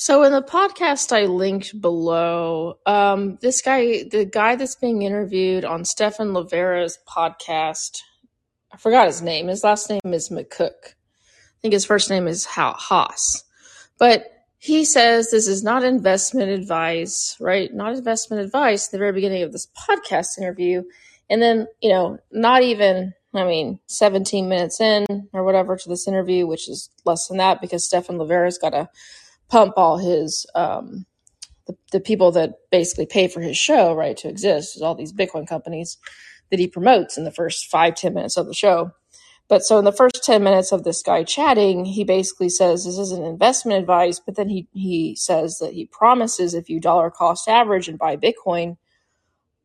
So in the podcast I linked below, um, this guy, the guy that's being interviewed on Stephan Livera's podcast, I forgot his name. His last name is McCook. I think his first name is Ha- Hass. But he says this is not investment advice, right? Not investment advice at the very beginning of this podcast interview. And then, you know, not even, I mean, 17 minutes in or whatever to this interview, which is less than that because Stephan Livera's got to pump all his um, the, the people that basically pay for his show right to exist is all these bitcoin companies that he promotes in the first five ten minutes of the show. But so in the first 10 minutes of this guy chatting he basically says this isn't investment advice but then he he says that he promises if you dollar cost average and buy bitcoin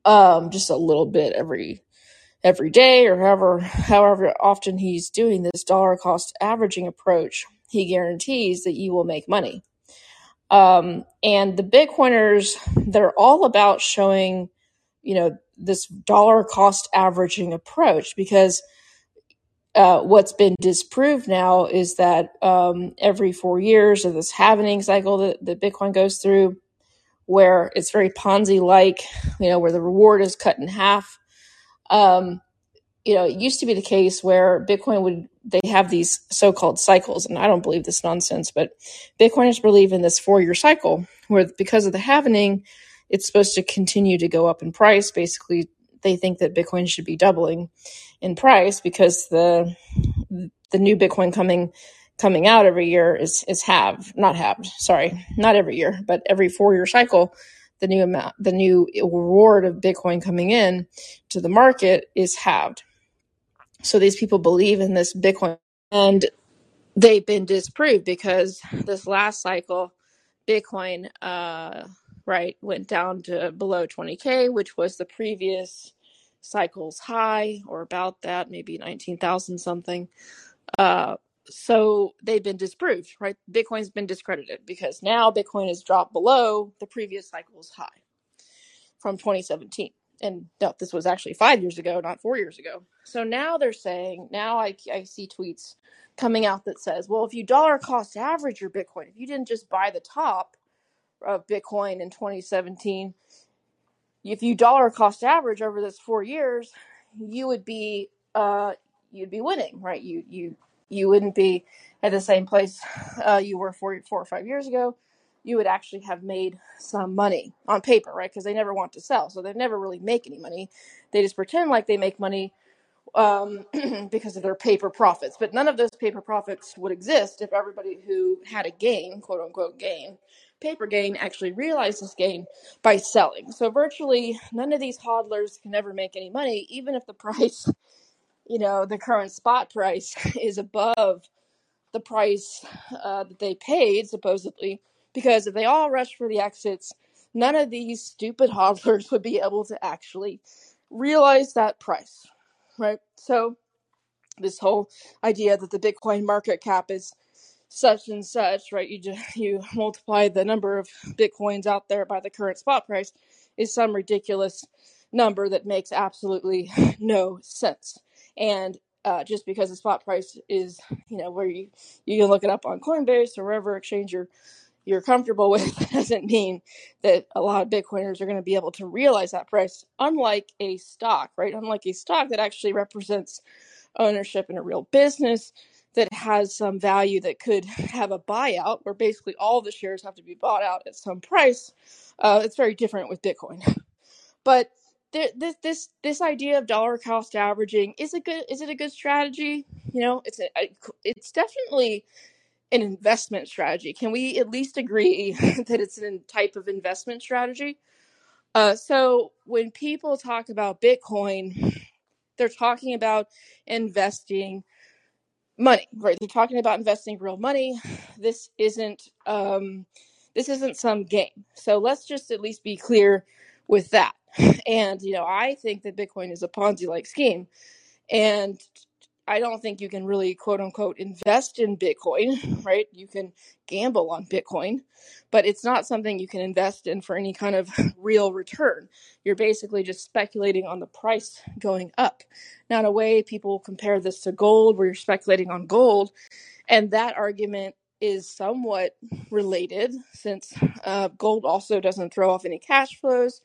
um just a little bit every every day or however however often he's doing this dollar cost averaging approach he guarantees that you will make money um, and the Bitcoiners, they're all about showing, you know, this dollar cost averaging approach because uh, what's been disproved now is that um, every four years of this halvening cycle that, that Bitcoin goes through, where it's very Ponzi like, you know, where the reward is cut in half. Um, you know, it used to be the case where Bitcoin would they have these so-called cycles, and I don't believe this nonsense, but Bitcoiners believe in this four-year cycle where because of the halvening, it's supposed to continue to go up in price. Basically, they think that Bitcoin should be doubling in price because the the new Bitcoin coming coming out every year is is halved, not halved. Sorry, not every year, but every four-year cycle the new amount the new reward of bitcoin coming in to the market is halved so these people believe in this Bitcoin and they've been disproved because this last cycle, Bitcoin, uh, right, went down to below 20K, which was the previous cycle's high or about that, maybe 19,000 something. Uh, so they've been disproved, right? Bitcoin's been discredited because now Bitcoin has dropped below the previous cycle's high from 2017 and no, this was actually five years ago, not four years ago. So now they're saying, now I, I see tweets coming out that says, well, if you dollar cost average your Bitcoin, if you didn't just buy the top of Bitcoin in 2017, if you dollar cost average over this four years, you would be uh, you'd be winning, right? You you you wouldn't be at the same place uh, you were four four or five years ago you would actually have made some money on paper, right? Because they never want to sell, so they never really make any money. They just pretend like they make money um, because of their paper profits. But none of those paper profits would exist if everybody who had a gain, quote unquote gain, paper gain, actually realized this gain by selling. So virtually none of these hodlers can ever make any money, even if the price, you know, the current spot price is above the price uh, that they paid supposedly because if they all rushed for the exits none of these stupid hodlers would be able to actually realize that price right? So this whole idea that the bitcoin market cap is such and such right? You just you multiply the number of bitcoins out there by the current spot price is some ridiculous number that makes absolutely no sense. And uh, just because the spot price is you know where you you can look it up on coinbase or wherever exchange you're you're comfortable with doesn't mean that a lot of bitcoiners are going to be able to realize that price unlike a stock right? Unlike a stock that actually represents ownership in a real business that has some value that could have a buyout where basically all the shares have to be bought out at some price uh, it's very different with bitcoin. But th- this this this idea of dollar cost averaging is a good is it a good strategy? You know it's a, it's definitely an investment strategy. Can we at least agree that it's a type of investment strategy? Uh, so when people talk about bitcoin they're talking about investing money right? They're talking about investing real money. This isn't um this isn't some game. So let's just at least be clear with that. And you know i think that bitcoin is a ponzi like scheme. And I don't think you can really quote unquote invest in Bitcoin, right? You can gamble on Bitcoin, but it's not something you can invest in for any kind of real return. You're basically just speculating on the price going up. Now, in a way, people compare this to gold, where you're speculating on gold, and that argument is somewhat related since uh, gold also doesn't throw off any cash flows.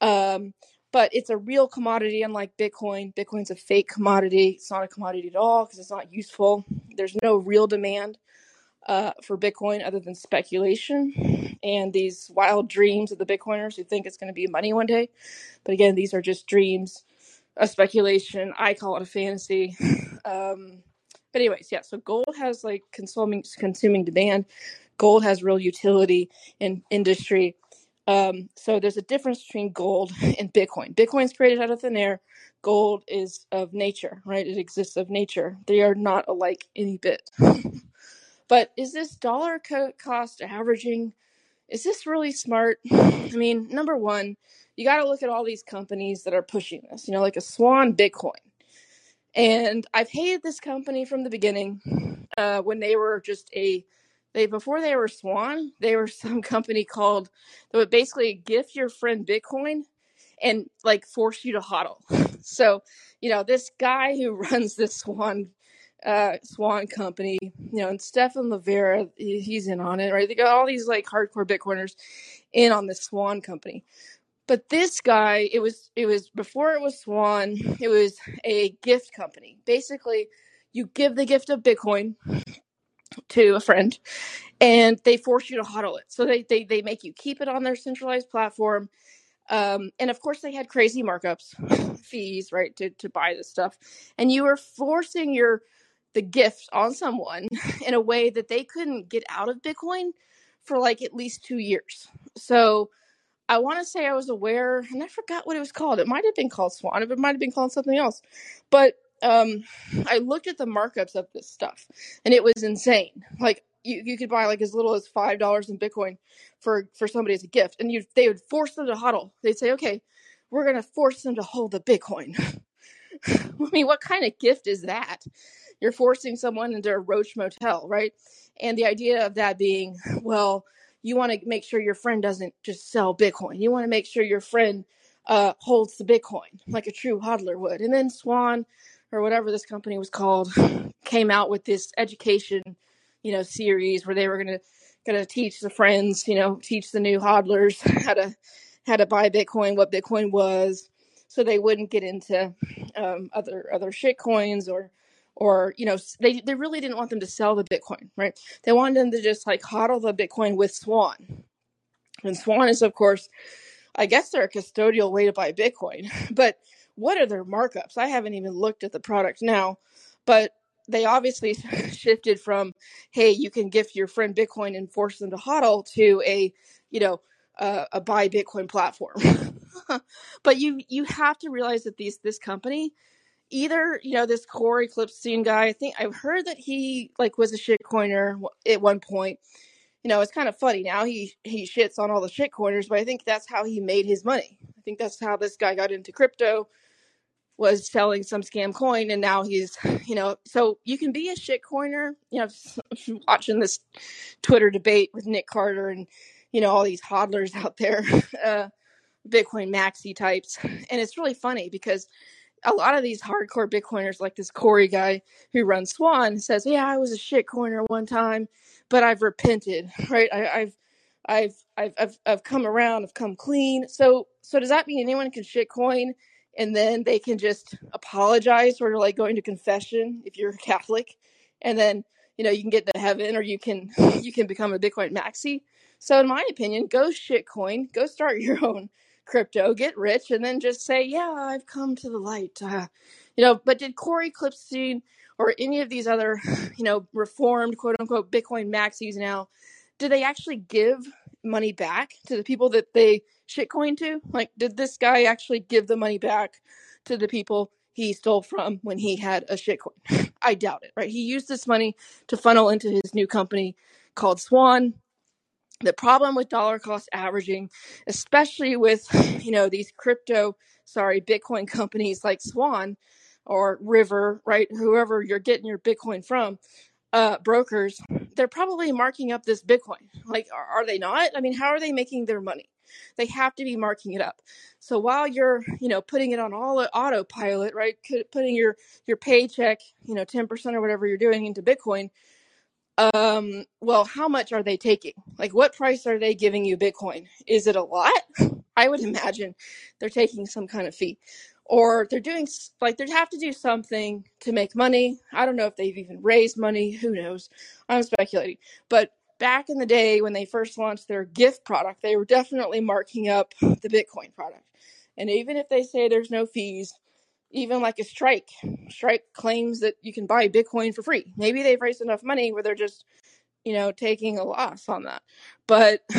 Um, but it's a real commodity, unlike Bitcoin. Bitcoin's a fake commodity. It's not a commodity at all because it's not useful. There's no real demand uh, for Bitcoin other than speculation and these wild dreams of the Bitcoiners who think it's going to be money one day. But again, these are just dreams, a speculation. I call it a fantasy. Um, but anyways, yeah. So gold has like consuming consuming demand. Gold has real utility in industry. Um, so there's a difference between gold and Bitcoin. Bitcoin's created out of thin air. Gold is of nature, right? It exists of nature. They are not alike any bit. But is this dollar co- cost averaging? Is this really smart? I mean, number one, you got to look at all these companies that are pushing this, you know, like a Swan Bitcoin. And I've hated this company from the beginning uh, when they were just a, they before they were Swan, they were some company called, that would basically gift your friend Bitcoin and like force you to hodl. So, you know, this guy who runs this Swan uh Swan Company, you know, and Stephan Livera, he- he's in on it, right? They got all these like hardcore Bitcoiners in on this Swan Company. But this guy, it was it was before it was Swan, it was a gift company. Basically, you give the gift of Bitcoin to a friend and they force you to hodl it. So they they, they make you keep it on their centralized platform um, and of course they had crazy markups fees right to, to buy this stuff and you were forcing your the gift on someone in a way that they couldn't get out of bitcoin for like at least two years so I want to say I was aware, and I forgot what it was called. It might have been called Swan, it might have been called something else. But um, I looked at the markups of this stuff, and it was insane. Like you, you could buy like as little as five dollars in Bitcoin for for somebody as a gift, and you they would force them to hodl. They'd say, "Okay, we're gonna force them to hold the Bitcoin." I mean, what kind of gift is that? You're forcing someone into a Roach Motel, right? And the idea of that being, well, you want to make sure your friend doesn't just sell Bitcoin. You want to make sure your friend uh, holds the Bitcoin like a true hodler would. And then Swan, or whatever this company was called, came out with this education, you know, series where they were gonna gonna teach the friends, you know, teach the new hodlers how to how to buy Bitcoin, what Bitcoin was, so they wouldn't get into um, other other shit coins or or you know they they really didn't want them to sell the Bitcoin, right? They wanted them to just like hodl the Bitcoin with Swan, and Swan is of course I guess they're a custodial way to buy Bitcoin. But what are their markups? I haven't even looked at the product now, but they obviously shifted from, hey, you can gift your friend Bitcoin and force them to hodl to a, you know, uh, a buy Bitcoin platform. but you you have to realize that these this company either you know this Cory Klippsten guy. I think I've heard that he like was a shit coiner at one point you know, it's kind of funny now. He he shits on all the shit coiners, but I think that's how he made his money. I think that's how this guy got into crypto was selling some scam coin, and now he's you know. So you can be a shit coiner. You know, watching this Twitter debate with Nick Carter and you know all these hodlers out there, uh, Bitcoin maxi types, and it's really funny because a lot of these hardcore Bitcoiners, like this Cory guy who runs Swan, says, "Yeah, I was a shit coiner one time, but I've repented. Right? I, I've, I've, I've, I've, I've come around. I've come clean. So, so does that mean anyone can shit coin and then they can just apologize, sort of like going to confession if you're Catholic, and then you know you can get to heaven or you can you can become a Bitcoin maxi. So, in my opinion, go shitcoin. Go start your own crypto, get rich, and then just say, "Yeah, I've come to the light." Uh, you know, but did Cory Klippsten or any of these other, you know, reformed quote unquote Bitcoin maxis now, did they actually give money back to the people that they shitcoin to? Like, did this guy actually give the money back to the people he stole from when he had a shitcoin? I doubt it, right? He used this money to funnel into his new company called Swan the problem with dollar cost averaging especially with you know these crypto sorry bitcoin companies like swan or river right whoever you're getting your bitcoin from uh brokers they're probably marking up this bitcoin like are, are they not i mean how are they making their money they have to be marking it up so while you're you know putting it on all autopilot right putting your your paycheck you know 10% or whatever you're doing into bitcoin Um, well, how much are they taking? Like, what price are they giving you Bitcoin? Is it a lot? I would imagine they're taking some kind of fee, or they're doing like they have to do something to make money. I don't know if they've even raised money. Who knows? I'm speculating. But back in the day when they first launched their gift product, they were definitely marking up the Bitcoin product. And even if they say there's no fees, even like a strike strike claims that you can buy bitcoin for free. Maybe they've raised enough money where they're just you know taking a loss on that. But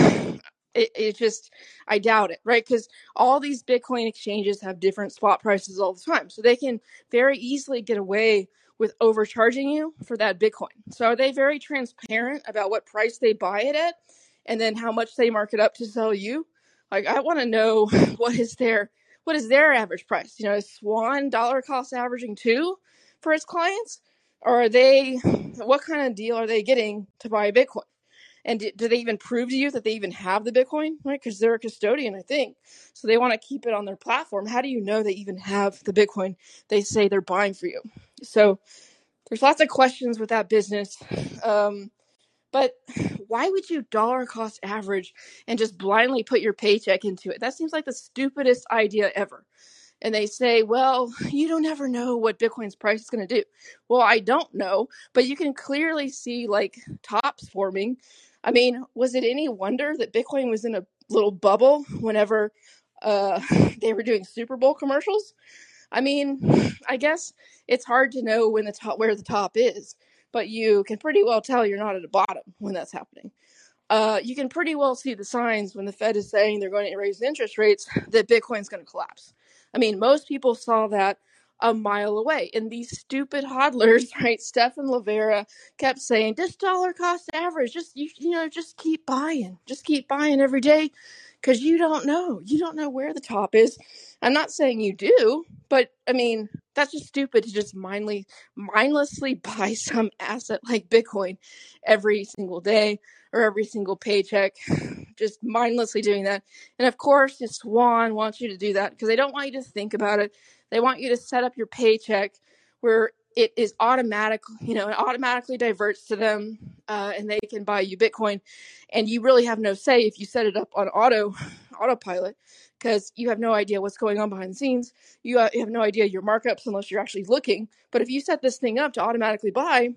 it, it just i doubt it right? Because all these bitcoin exchanges have different spot prices all the time. So they can very easily get away with overcharging you for that bitcoin. So are they very transparent about what price they buy it at and then how much they mark it up to sell you? Like i want to know what is their what is their average price? You know is swan dollar cost averaging two for its clients? Or are they what kind of deal are they getting to buy bitcoin and do, do they even prove to you that they even have the Bitcoin, right? Because they're a custodian, I think. So they want to keep it on their platform. How do you know they even have the Bitcoin they say they're buying for you? So there's lots of questions with that business. Um, but why would you dollar cost average and just blindly put your paycheck into it? That seems like the stupidest idea ever and they say, well, you don't ever know what Bitcoin's price is going to do. Well, I don't know, but you can clearly see like tops forming. I mean, was it any wonder that Bitcoin was in a little bubble whenever uh, they were doing Super Bowl commercials? I mean, I guess it's hard to know when the top where the top is, but you can pretty well tell you're not at the bottom when that's happening uh, you can pretty well see the signs when the Fed is saying they're going to raise interest rates that Bitcoin's going to collapse. I mean, most people saw that a mile away. And these stupid hodlers, right? Stephan Livera kept saying, "This dollar cost average, just you, you know, just keep buying, just keep buying every day, because you don't know, you don't know where the top is." I'm not saying you do, but I mean, that's just stupid to just mindly, mindlessly buy some asset like Bitcoin every single day or every single paycheck, just mindlessly doing that. And of course, Swan wants you to do that because they don't want you to think about it. They want you to set up your paycheck where it is automatic, you know, it automatically diverts to them, uh, and they can buy you Bitcoin, and you really have no say if you set it up on auto autopilot because you have no idea what's going on behind the scenes. You, uh, you have no idea your markups unless you're actually looking. But if you set this thing up to automatically buy,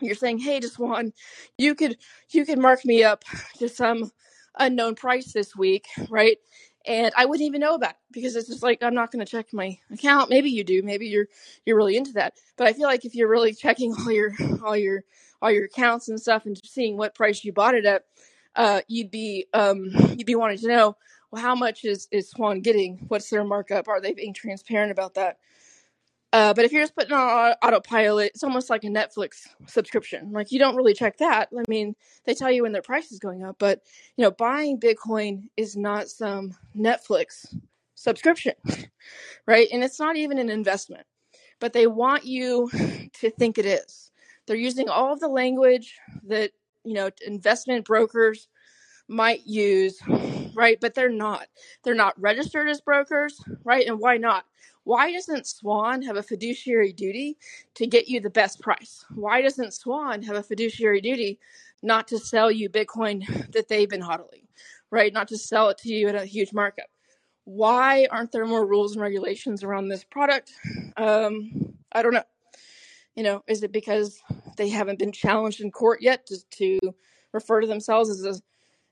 you're saying, "Hey, Deswan, you could you could mark me up to some unknown price this week, right?" And I wouldn't even know about it because it's just like I'm not going to check my account. Maybe you do. Maybe you're you're really into that. But I feel like if you're really checking all your all your all your accounts and stuff and seeing what price you bought it at, uh, you'd be um, you'd be wanting to know, well, how much is is Swan getting? What's their markup? Are they being transparent about that? Uh, but if you're just putting on autopilot, it's almost like a Netflix subscription. Like you don't really check that. I mean, they tell you when their price is going up, but you know, buying Bitcoin is not some Netflix subscription, right? And it's not even an investment. But they want you to think it is. They're using all of the language that you know investment brokers might use, right? But they're not. They're not registered as brokers, right? And why not? Why doesn't Swan have a fiduciary duty to get you the best price? Why doesn't Swan have a fiduciary duty not to sell you Bitcoin that they've been hodling, right? Not to sell it to you at a huge markup. Why aren't there more rules and regulations around this product? Um, I don't know. You know, is it because they haven't been challenged in court yet to, to refer to themselves as a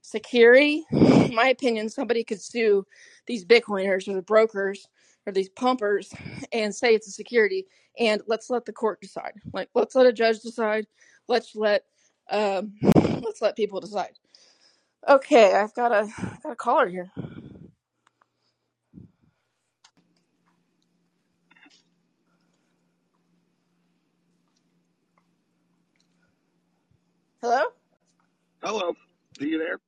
security? In my opinion, somebody could sue these Bitcoiners or the brokers or these pumpers and say it's a security. And let's let the court decide. Like, let's let a judge decide. Let's let um, let's let people decide. Okay, I've got a got a caller here. Hello, Hello. Are you there?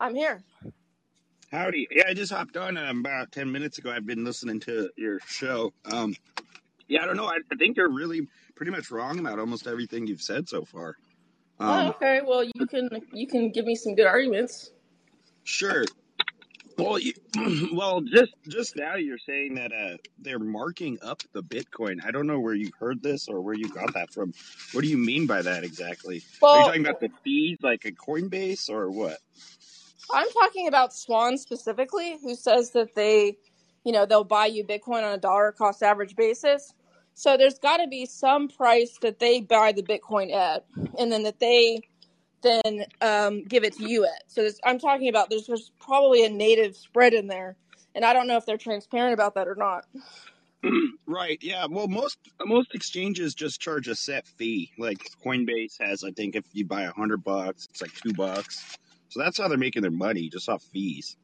I'm here. Howdy. Yeah, I just hopped on um, about 10 minutes ago. I've been listening to your show. Um, yeah, I don't know. I, I think you're really pretty much wrong about almost everything you've said so far. Oh, Um, okay. Well, you can you can give me some good arguments. sure. Well, you, well, just just now you're saying that uh, they're marking up the Bitcoin. I don't know where you heard this or where you got that from. What do you mean by that exactly? Are you talking about the fees, like a Coinbase, or what? I'm talking about Swan specifically, who says that they, you know, they'll buy you Bitcoin on a dollar cost average basis. So there's got to be some price that they buy the Bitcoin at, and then that they then um, give it to you at. So I'm talking about there's, there's probably a native spread in there, and I don't know if they're transparent about that or not. Right. Yeah. Well, most most exchanges just charge a set fee. Like Coinbase has, I think, if you buy a hundred bucks, it's like two bucks. So that's how they're making their money, just off fees.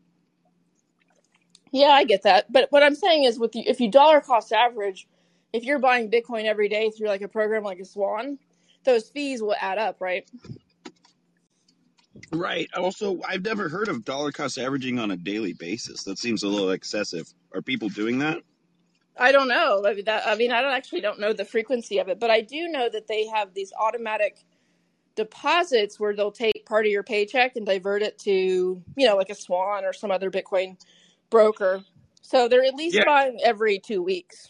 Yeah, I get that, but what I'm saying is, with you, if you dollar cost average, if you're buying Bitcoin every day through like a program like a Swan, those fees will add up, right? Right. Also, I've never heard of dollar cost averaging on a daily basis. That seems a little excessive. Are people doing that? I don't know. I mean, that, I mean, I don't actually don't know the frequency of it, but I do know that they have these automatic deposits where they'll take part of your paycheck and divert it to, you know, like a Swan or some other Bitcoin broker. So they're at least Yeah. buying every two weeks.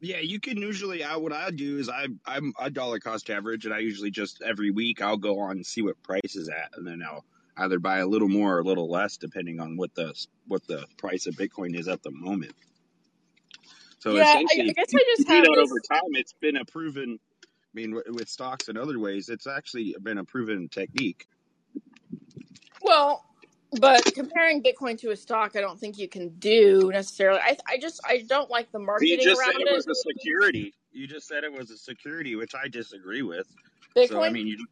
Yeah, you can usually. I, what I do is I I'm a dollar cost average, and I usually just every week I'll go on and see what price is at, and then I'll either buy a little more or a little less depending on what the what the price of Bitcoin is at the moment. So Yeah, I, I essentially, guess I just do have this. over time, it's been a proven. I mean, with stocks and other ways, it's actually been a proven technique. Well, but comparing Bitcoin to a stock, I don't think you can do necessarily. I, I just, I don't like the But you marketing just said around it it. was a security. You just said it was a security, which I disagree with. So I mean, you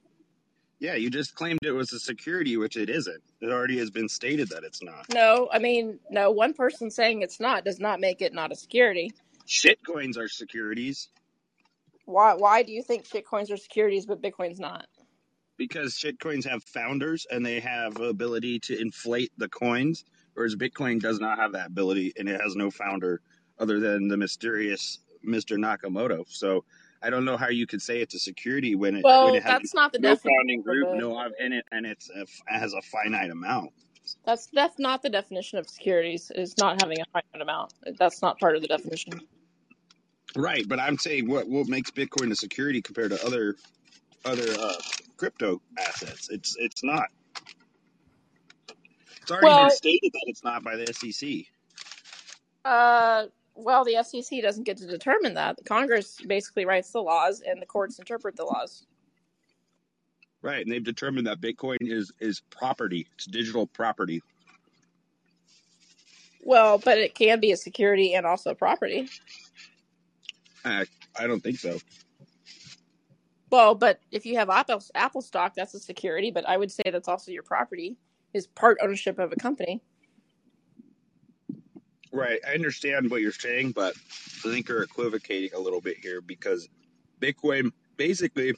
yeah, you just claimed it was a security, which it isn't. It already has been stated that it's not. No, I mean, no. One person saying it's not does not make it not a security. Shitcoins are securities Why? Why do you think shitcoins are securities but Bitcoin's not? because shitcoins have founders and they have ability to inflate the coins, whereas Bitcoin does not have that ability and it has no founder other than the mysterious Mr. Nakamoto. So I don't know how you could say it's a security when it when Well, it has that's not the no founding group, no in it, and it's a, has a finite amount. That's that's not the definition of securities. Is not having a finite amount. That's not part of the definition. Right, but I'm saying what what makes Bitcoin a security compared to other other uh, crypto assets? It's it's not. It's already been stated that it's not by the SEC. uh, well, the SEC doesn't get to determine that. The Congress basically writes the laws, and the courts interpret the laws. Right, and they've determined that Bitcoin is is property. It's digital property. Well, but it can be a security and also property. Uh, I don't think so. Well, but if you have Apple Apple stock, that's a security. But I would say that's also your property. Is part ownership of a company. Right, I understand what you're saying, but I think you're equivocating a little bit here because Bitcoin basically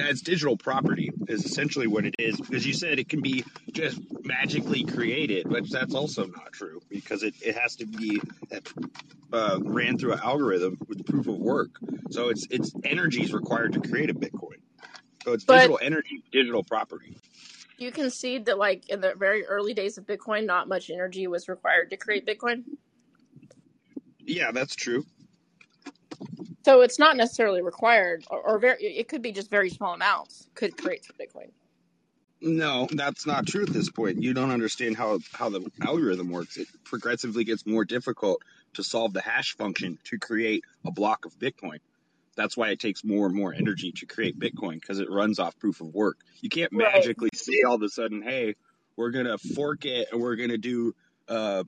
as digital property is essentially what it is because you said it can be just magically created but that's also not true because it, it has to be uh, ran through an algorithm with proof of work. So it's it's energy is required to create a bitcoin. So it's But digital energy digital property. You concede that, like in the very early days of Bitcoin, not much energy was required to create Bitcoin. yeah that's true So it's not necessarily required, or, or very. It could be just very small amounts could create some Bitcoin. no that's not true at this point you don't understand how how the algorithm works it progressively gets more difficult to solve the hash function to create a block of bitcoin That's why it takes more and more energy to create Bitcoin because it runs off proof of work. You can't Right. magically say all of a sudden, hey, we're going to fork it and we're going to do, uh,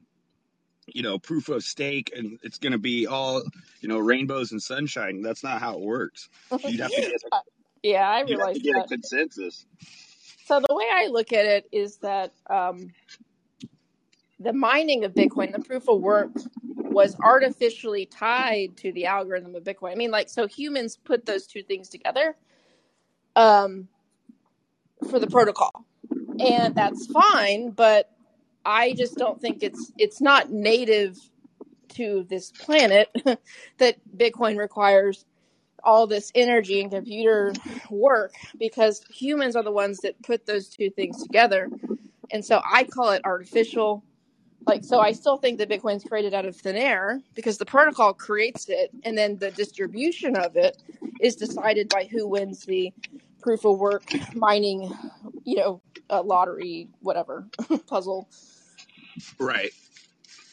you know, proof of stake and it's going to be all, you know, rainbows and sunshine. That's not how it works. You'd have to get, yeah, I realize to get a that. consensus. So the way I look at it is that um, the mining of Bitcoin, the proof of work, was artificially tied to the algorithm of Bitcoin. I mean, like, so humans put those two things together um, for the protocol, and that's fine. But I just don't think it's it's not native to this planet that Bitcoin requires all this energy and computer work because humans are the ones that put those two things together. And so I call it artificial. Like, so I still think that Bitcoin's created out of thin air because the protocol creates it, and then the distribution of it is decided by who wins the proof of work mining, you know, lottery, whatever puzzle. Right.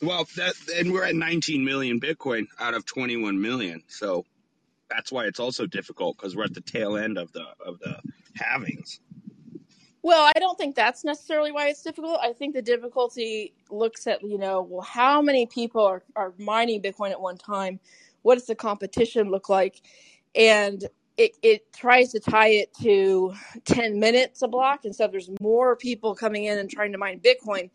Well, that and we're at 19 million Bitcoin out of 21 million. So that's why it's also difficult because we're at the tail end of the of the halvings. Well, I don't think that's necessarily why it's difficult. I think the difficulty looks at, you know, well, how many people are, are mining Bitcoin at one time? What does the competition look like? And it, it tries to tie it to 10 minutes a block. And so there's more people coming in and trying to mine Bitcoin,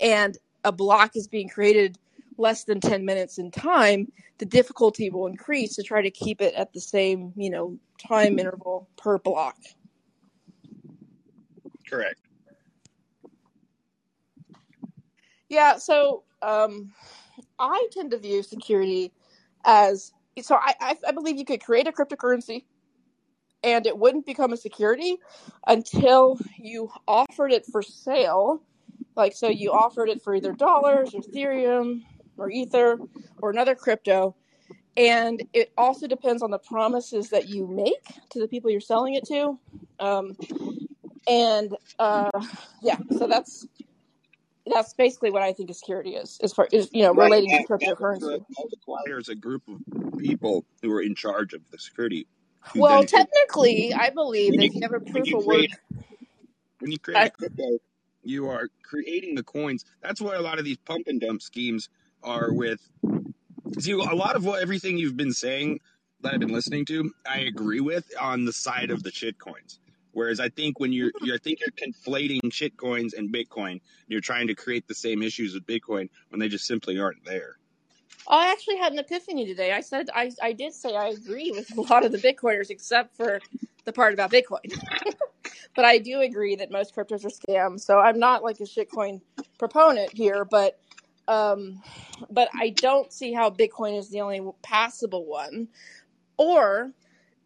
and a block is being created less than 10 minutes in time, the difficulty will increase to try to keep it at the same, you know, time interval per block. Correct. Yeah, so um, I tend to view security as so I, I, I believe you could create a cryptocurrency and it wouldn't become a security until you offered it for sale. Like, so you offered it for either dollars or Ethereum or Ether or another crypto. And it also depends on the promises that you make to the people you're selling it to. Um, and uh, yeah, so that's that's basically what I think a security is, as far as you know, Right. relating to cryptocurrency. requires a group of people who are in charge of the security. Well, technically, I believe when that you you have a proof of work, when you create I, a crypto, you are creating the coins. That's why a lot of these pump and dump schemes are with. See, a lot of what everything you've been saying that I've been listening to, I agree with on the side of the shit coins. Whereas I think when you're, you I think you're conflating shit coins and Bitcoin. You're trying to create the same issues with Bitcoin when they just simply aren't there. I actually had an epiphany today. I said I I did say I agree with a lot of the Bitcoiners except for the part about Bitcoin. but I do agree that most cryptos are scams. So I'm not like a shitcoin proponent here, but um, but I don't see how Bitcoin is the only passable one. Or,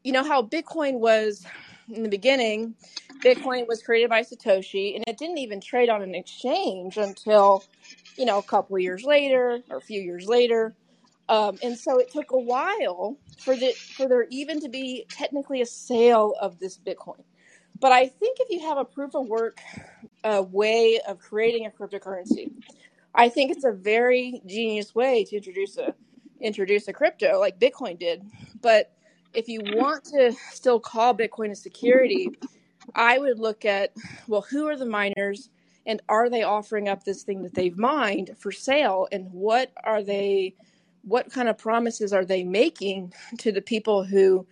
you know, how Bitcoin was in the beginning. Bitcoin was created by Satoshi, and it didn't even trade on an exchange until, you know, a couple of years later or a few years later. Um, and so it took a while for the for there even to be technically a sale of this Bitcoin. But I think if you have a proof of work uh, way of creating a cryptocurrency, I think it's a very genius way to introduce a introduce a crypto like Bitcoin did. But if you want to still call Bitcoin a security, I would look at well, who are the miners and are they offering up this thing that they've mined for sale and what are they what kind of promises are they making to the people who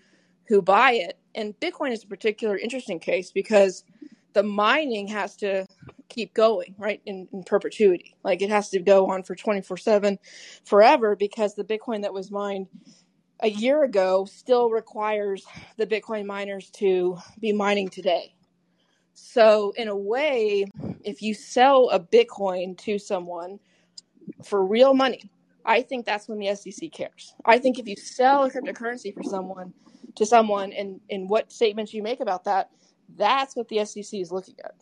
who buy it? And Bitcoin is a particular interesting case because the mining has to keep going, right, in, in perpetuity. Like it has to go on for 24 7 forever because the Bitcoin that was mined a year ago still requires the Bitcoin miners to be mining today. So, in a way, if you sell a Bitcoin to someone for real money, I think that's when the SEC cares. I think if you sell a cryptocurrency for someone to someone and, and what statements you make about that, that's what the SEC is looking at.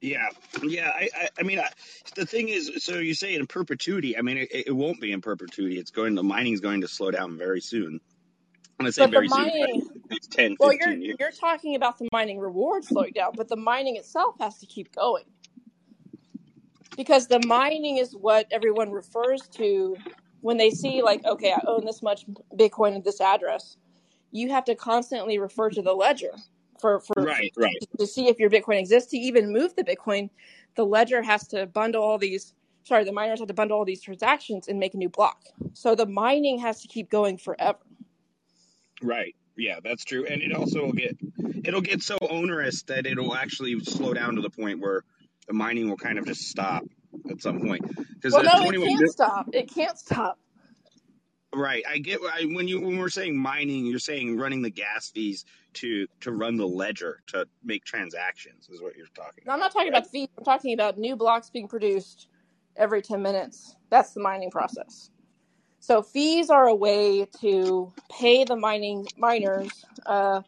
Yeah, yeah. I, I, I mean, I, the thing is, so you say in perpetuity. I mean, it, it won't be in perpetuity. It's going. The mining's going to slow down very soon. I'm gonna say But the very soon. mining, It's 10, well, you're 15 years. you're talking about the mining reward slowing down, but the mining itself has to keep going because the mining is what everyone refers to when they see like, okay, I own this much Bitcoin at this address. You have to constantly refer to the ledger for for Right, right. to see if your Bitcoin exists. To even move the Bitcoin, the ledger has to bundle all these. Sorry, the miners have to bundle all these transactions and make a new block. So the mining has to keep going forever. Right. Yeah, that's true. And it also will get it'll get so onerous that it'll actually slow down to the point where the mining will kind of just stop at some point. Because Well, no, it can't bit stop. It can't stop. right. I get I, when you when we're saying mining, you're saying running the gas fees to to run the ledger to make transactions is what you're talking No, I'm not talking right? about fees. I'm talking about new blocks being produced every 10 minutes. That's the mining process. So fees are a way to pay the mining miners uh,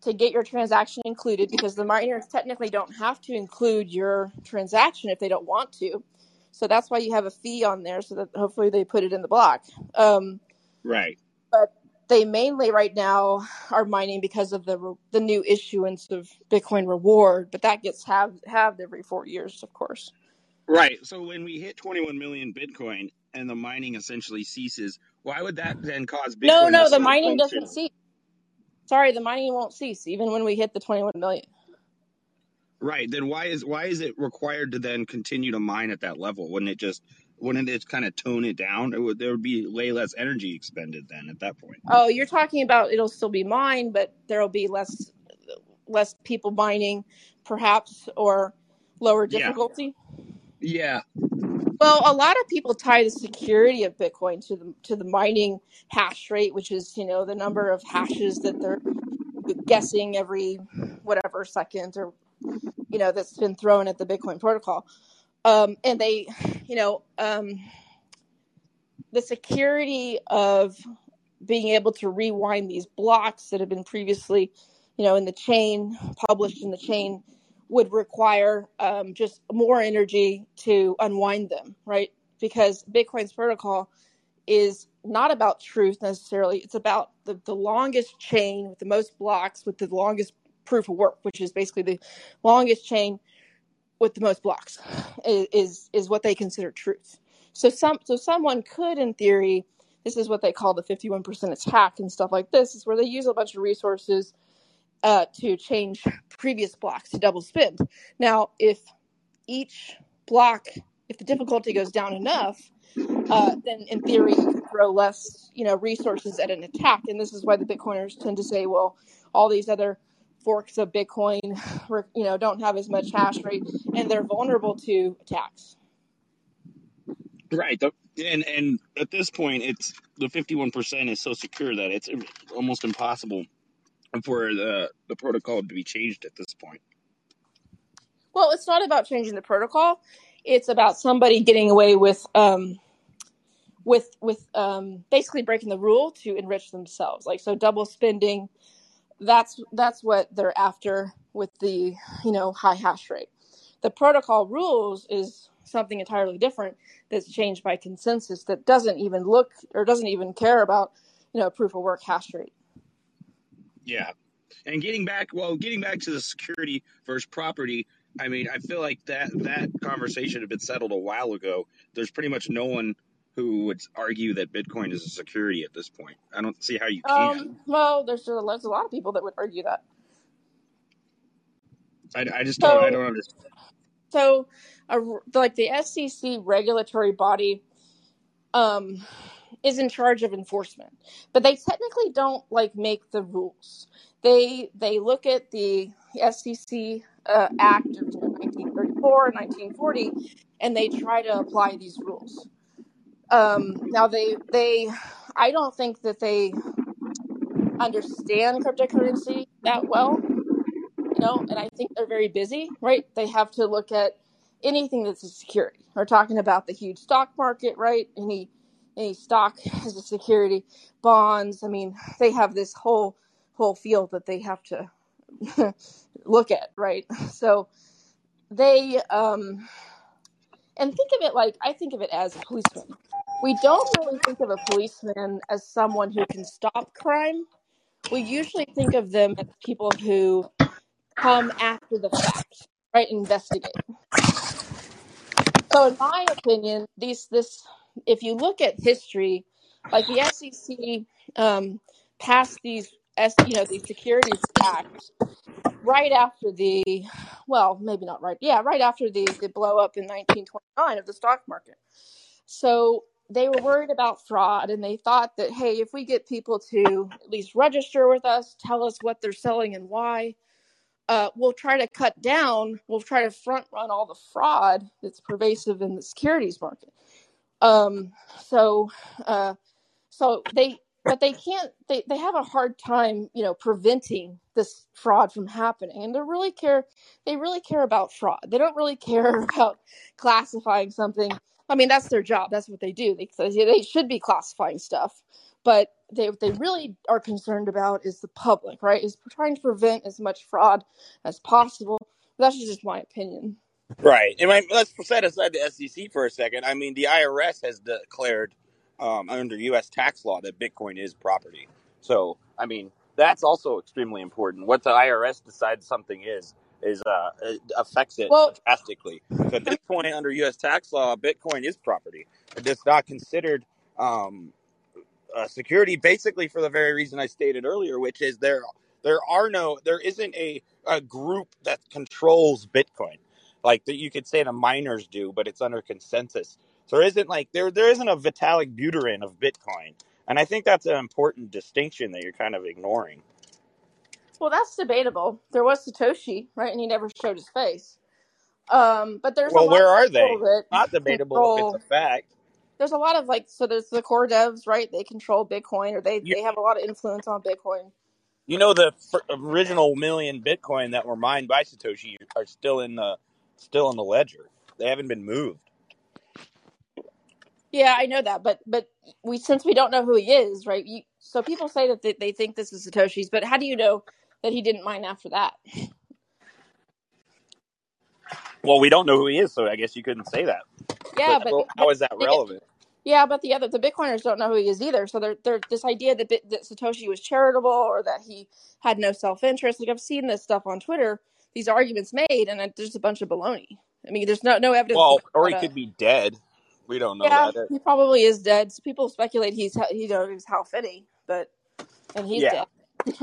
to get your transaction included because the miners technically don't have to include your transaction if they don't want to. So that's why you have a fee on there so that hopefully they put it in the block. Um, Right. but they mainly right now are mining because of the re- the new issuance of Bitcoin reward, but that gets halved, halved every four years, of course. Right. So when we hit 21 million Bitcoin and the mining essentially ceases, why would that then cause No, Bitcoin to no, the mining doesn't cease. Sorry, the mining won't cease even when we hit the 21 million. Right. Then why is why is it required to then continue to mine at that level? Wouldn't it just wouldn't it kind of tone it down? It would there would be way less energy expended then at that point. Oh, you're talking about it'll still be mined, but there'll be less less people mining, perhaps, or lower Yeah. difficulty. Yeah. Well, a lot of people tie the security of Bitcoin to the to the mining hash rate, which is you know the number of hashes that they're guessing every whatever second or you know that's been thrown at the Bitcoin protocol. Um, and they, you know, um, the security of being able to rewind these blocks that have been previously, you know, in the chain, published in the chain, would require um, just more energy to unwind them, right? Because Bitcoin's protocol is not about truth necessarily. It's about the, the longest chain with the most blocks with the longest proof of work, which is basically the longest chain with the most blocks is is, what they consider truth. So some so someone could in theory this is what they call the 51% attack and stuff like this is where they use a bunch of resources uh, to change previous blocks to double spend. Now, if each block, if the difficulty goes down enough, uh, then in theory you could throw less, you know, resources at an attack. And this is why the Bitcoiners tend to say, well, all these other forks of Bitcoin, you know, don't have as much hash rate and they're vulnerable to attacks. Right. And and at this point, it's the 51% is so secure that it's almost impossible for the the protocol to be changed at this point. Well, it's not about changing the protocol. It's about somebody getting away with um, with with um, basically breaking the rule to enrich themselves. Like so, double spending. That's that's what they're after with the you know high hash rate. The protocol rules is something entirely different that's changed by consensus that doesn't even look or doesn't even care about you know proof of work hash rate. Yeah. And getting back, well, getting back to the security versus property, I mean, I feel like that that conversation had been settled a while ago. There's pretty much no one who would argue that Bitcoin is a security at this point. I don't see how you can. Um, well, there's a, there's a lot of people that would argue that. I, I just don't. I don't understand. so a, like the SEC regulatory body um is in charge of enforcement but they technically don't like make the rules they they look at the SEC uh, act of you 1934 and 1940 and they try to apply these rules um now they they I don't think that they understand cryptocurrency that well you know, and I think they're very busy, right? They have to look at anything that's a security. We're talking about the huge stock market, right? Any any stock as a security, bonds. I mean, they have this whole whole field that they have to look at, right? So they um and think of it like I think of it as a policeman. We don't really think of a policeman as someone who can stop crime. We usually think of them as people who come after the fact, right? Investigate. So, in my opinion, these this if you look at history, like the SEC um, passed these you know, these securities acts right after the, well, maybe not right, yeah, right after the the blow up in 1929 of the stock market. So they were worried about fraud, and they thought that hey, if we get people to at least register with us, tell us what they're selling and why, uh, we'll try to cut down, we'll try to front run all the fraud that's pervasive in the securities market. Um, so, uh, so they, but they can't, they, they have a hard time, you know, preventing this fraud from happening. And they really care, they really care about fraud. They don't really care about classifying something. I mean, that's their job. That's what they do. They, they should be classifying stuff, but they what they really are concerned about is the public, right? Is trying to prevent as much fraud as possible. That's just my opinion. Right. And I, let's set aside the SEC for a second. I mean, the IRS has declared um, under U.S. tax law that Bitcoin is property. So, I mean, that's also extremely important. What the IRS decides something is is uh, it affects it Well, drastically. So, at this point, under U.S. tax law, Bitcoin is property. It's not considered um, uh, security basically for the very reason I stated earlier, which is there there are no there isn't a, a group that controls Bitcoin like that you could say the miners do, but it's under consensus. So there isn't like there there isn't a Vitalik Buterin of Bitcoin, and I think that's an important distinction that you're kind of ignoring. well, that's debatable. There was Satoshi, right, and he never showed his face. Um, but there's a Well, lot where of are they? Not debatable if it's a fact. There's a lot of like, so there's the core devs, right? They control Bitcoin, or they You they have a lot of influence on Bitcoin. you know the original million Bitcoin that were mined by Satoshi are still in the still in the ledger. They haven't been moved. Yeah, I know that, but but we since we don't know who he is, right? You, so people say that they, they think this is Satoshi's, but how do you know that he didn't mine after that? Well, we don't know who he is, so I guess you couldn't say that. Yeah, But but how is that relevant? yeah, but the other the Bitcoiners don't know who he is either. So they're they're this idea that that Satoshi was charitable or that he had no self interest. Like I've seen this stuff on Twitter, these arguments made, and there's a bunch of baloney. I mean, there's no no evidence. Well, or he could be dead. We don't know Yeah, that. he probably is dead. So people speculate he's you know he's Hal Finney, but and he's Yeah. dead.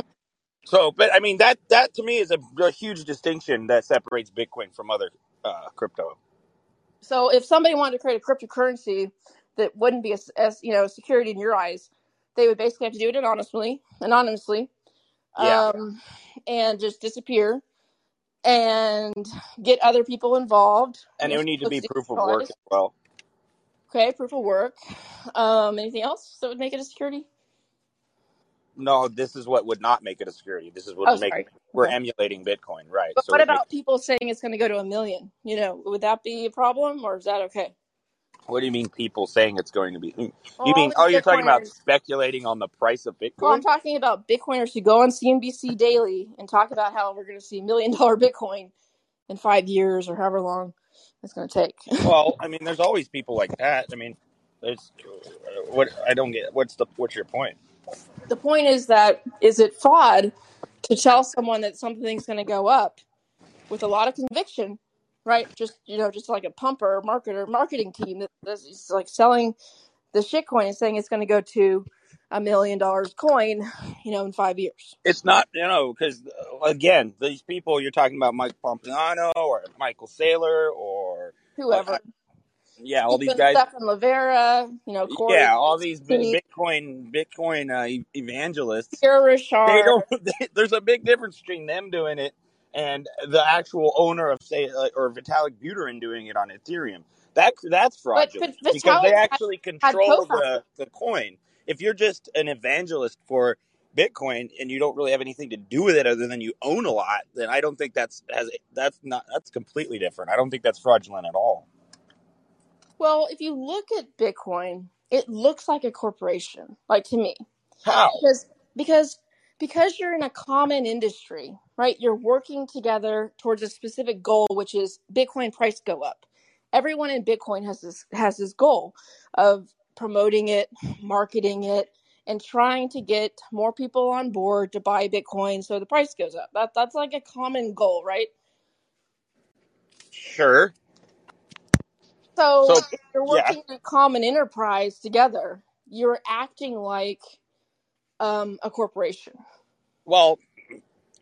So, but I mean that that to me is a, a huge distinction that separates Bitcoin from other uh, crypto. So if somebody wanted to create a cryptocurrency that wouldn't be as, as you know security in your eyes, they would basically have to do it anonymously, anonymously, Yeah. um, and just disappear and get other people involved. And it would need to be proof of work as well. Okay, proof of work. Um, anything else that would make it a security? No, this is what would not make it a security. This is what Oh, would make sorry. we're Okay. emulating Bitcoin, right? But So what it makes, about people saying it's going to go to a million? You know, would that be a problem, or is that okay? What do you mean people saying it's going to be? You mean oh, you're talking about speculating on the price of Bitcoin? Well, I'm talking about Bitcoiners who go on CNBC daily and talk about how we're going to see million dollar Bitcoin in five years or however long it's going to take. Well, I mean, there's always people like that. I mean, there's uh, what I don't get. What's the what's your point? the point is that is it fraud to tell someone that something's going to go up with a lot of conviction, right? Just you know, just like a pumper, marketer, marketing team that just like selling the shitcoin and saying it's going to go to a million dollars coin, you know, in five years. It's not, you know, because again, these people you're talking about, Mike Pompliano or Michael Saylor or Whoever, I- yeah, all these guys. Stephan Livera, you know, Cory, Yeah, all these Bitcoin Bitcoin uh, evangelists. Pierre They don't. They, there's a big difference between them doing it and the actual owner of say uh, or Vitalik Buterin doing it on Ethereum. That that's fraudulent but because they actually had control co-founders. the the coin. If you're just an evangelist for Bitcoin and you don't really have anything to do with it other than you own a lot, then I don't think that's has that's not that's completely different. I don't think that's fraudulent at all. Well, if you look at Bitcoin, it looks like a corporation, like to me. How? because because because you're in a common industry right? You're working together towards a specific goal which is bitcoin price go up. Everyone in bitcoin has this has this goal of promoting it marketing it and trying to get more people on board to buy bitcoin so the price goes up. That that's like a common goal right? Sure. so So if you're yeah. working in a common enterprise together you're acting like um, a corporation. Well,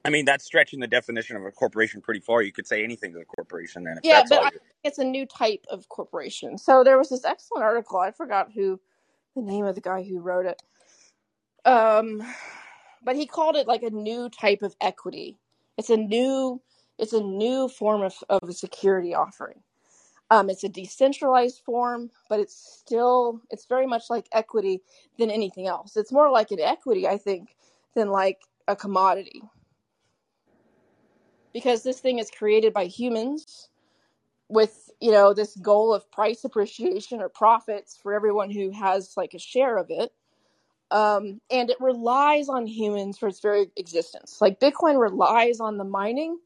I mean, that's stretching the definition of a corporation pretty far. You could say anything's a corporation then if Yeah, that's but all I you think it's a new type of corporation. So there was this excellent article. I forgot who the name of the guy who wrote it. Um, but he called it like a new type of equity. It's a new it's a new form of, of a security offering. Um, it's a decentralized form, but it's still it's very much like equity than anything else. It's more like an equity, I think, than like a commodity. Because this thing is created by humans with you know this goal of price appreciation or profits for everyone who has like a share of it Um, and it relies on humans for its very existence. Like Bitcoin relies on the mining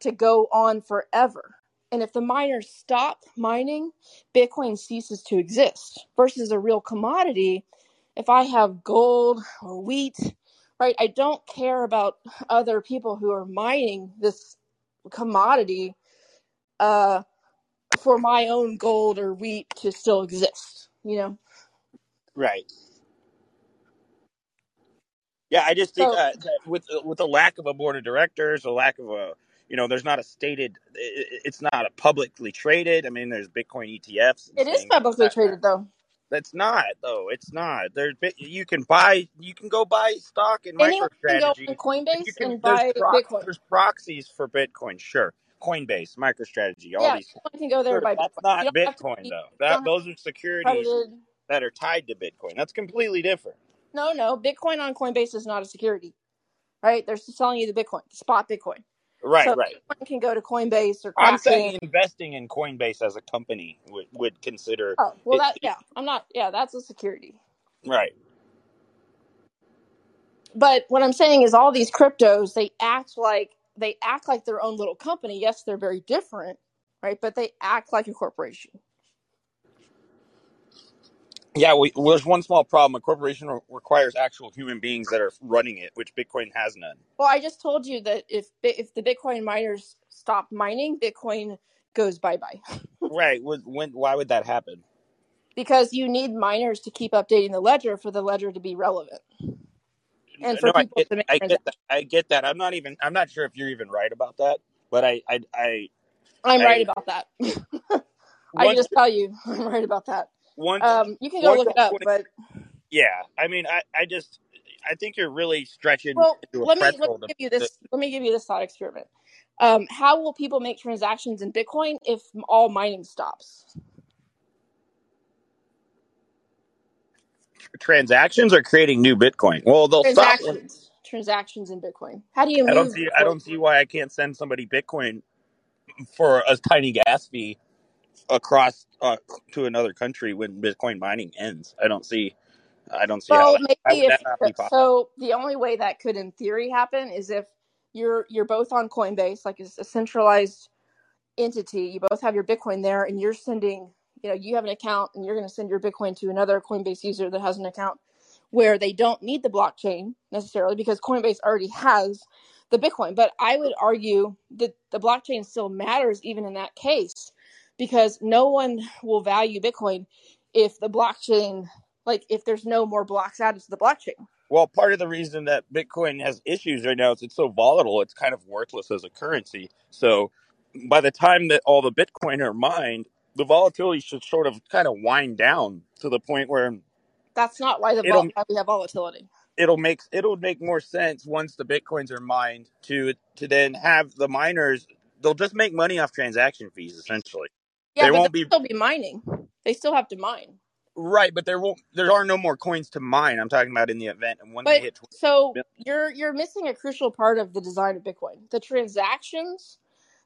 to go on forever. And if the miners stop mining, Bitcoin ceases to exist. Versus a real commodity, if I have gold or wheat, right, I don't care about other people who are mining this commodity uh, for my own gold or wheat to still exist, you know? Right. Yeah, I just think So uh, that with with a lack of a board of directors, a lack of a you know, there's not a stated. i- i- It's not a publicly traded. I mean, there's Bitcoin ETFs and it is things publicly that. traded though. That's not though. It's not. There's you can buy you can go buy stock in Anyone can go on MicroStrategy, you Coinbase can and buy prox Bitcoin. there's proxies for Bitcoin. Sure, Coinbase, MicroStrategy, all Yeah, these. anyone can go there Sure, and buy that's Bitcoin. not Bitcoin be, though. That those are securities that are tied to Bitcoin. That's completely different. No, no, Bitcoin on Coinbase is not a security, right? They're selling you the Bitcoin, the spot Bitcoin. Right, So right. Can go to Coinbase or I'm saying investing in Coinbase as a company would would consider Oh, well, it. that yeah, I'm not. Yeah, that's a security. Right. But what I'm saying is, all these cryptos, they act like they act like their own little company. Yes, they're very different, right? But they act like a corporation. Yeah, we, well, there's one small problem. A corporation re- requires actual human beings that are running it, which Bitcoin has none. Well, I just told you that if Bi- if the Bitcoin miners stop mining, Bitcoin goes bye bye Right. When? Why would that happen? because you need miners to keep updating the ledger for the ledger to be relevant and for No, I people get, to make I get that. I get that. I'm not even. I'm not sure if you're even right about that. But I, I, I, I'm right about that. I can just tell you, I'm right about that. Once, Um, you can go look it up, but Yeah. I mean, I, I just, I think you're really stretching well, into a let me let me give you this. Let me give you this thought experiment. Um, how will people make transactions in Bitcoin if all mining stops? transactions are creating new Bitcoin. Well, they'll stop when Transactions, transactions in Bitcoin. How do you I don't see. I don't see why I can't send somebody Bitcoin for a tiny gas fee across uh, to another country when Bitcoin mining ends. I don't see. I don't see Well, that. Why maybe if that not be possible? so, the only way that could, in theory, happen is if you're you're both on Coinbase, like it's a centralized entity. You both have your Bitcoin there, and you're sending. You know, you have an account, and you're going to send your Bitcoin to another Coinbase user that has an account where they don't need the blockchain necessarily because Coinbase already has the Bitcoin. But I would argue that the blockchain still matters even in that case because no one will value Bitcoin if the blockchain, like if there's no more blocks added to the blockchain. Well, part of the reason that Bitcoin has issues right now is it's so volatile. It's kind of worthless as a currency. So by the time that all the Bitcoin are mined, the volatility should sort of kind of wind down to the point where That's not why the vol- why we have volatility. it'll make it'll make more sense once the bitcoins are mined to to then have the miners they'll just make money off transaction fees essentially Yeah, they but won't be still be mining. They still have to mine. right but there won't there are no more coins to mine i'm talking about in the event and when they But hit 20 so you're you're missing a crucial part of the design of Bitcoin. The transactions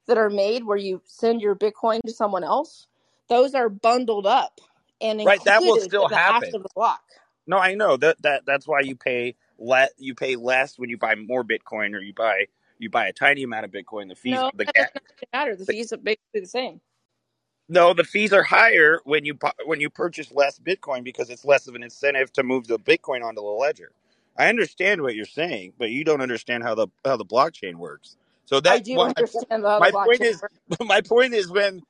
that are made where you send your Bitcoin to someone else, those are bundled up and right that will still the happen of the block. no i know that that that's why you pay let you pay less when you buy more bitcoin or you buy you buy a tiny amount of bitcoin the fees No, the that gas doesn't matter. The fees are basically the same. No, the fees are higher when you when you purchase less Bitcoin because it's less of an incentive to move the Bitcoin onto the ledger. I understand what you're saying, but you don't understand how the how the blockchain works. So I do understand how the my point blockchain is works. my point is when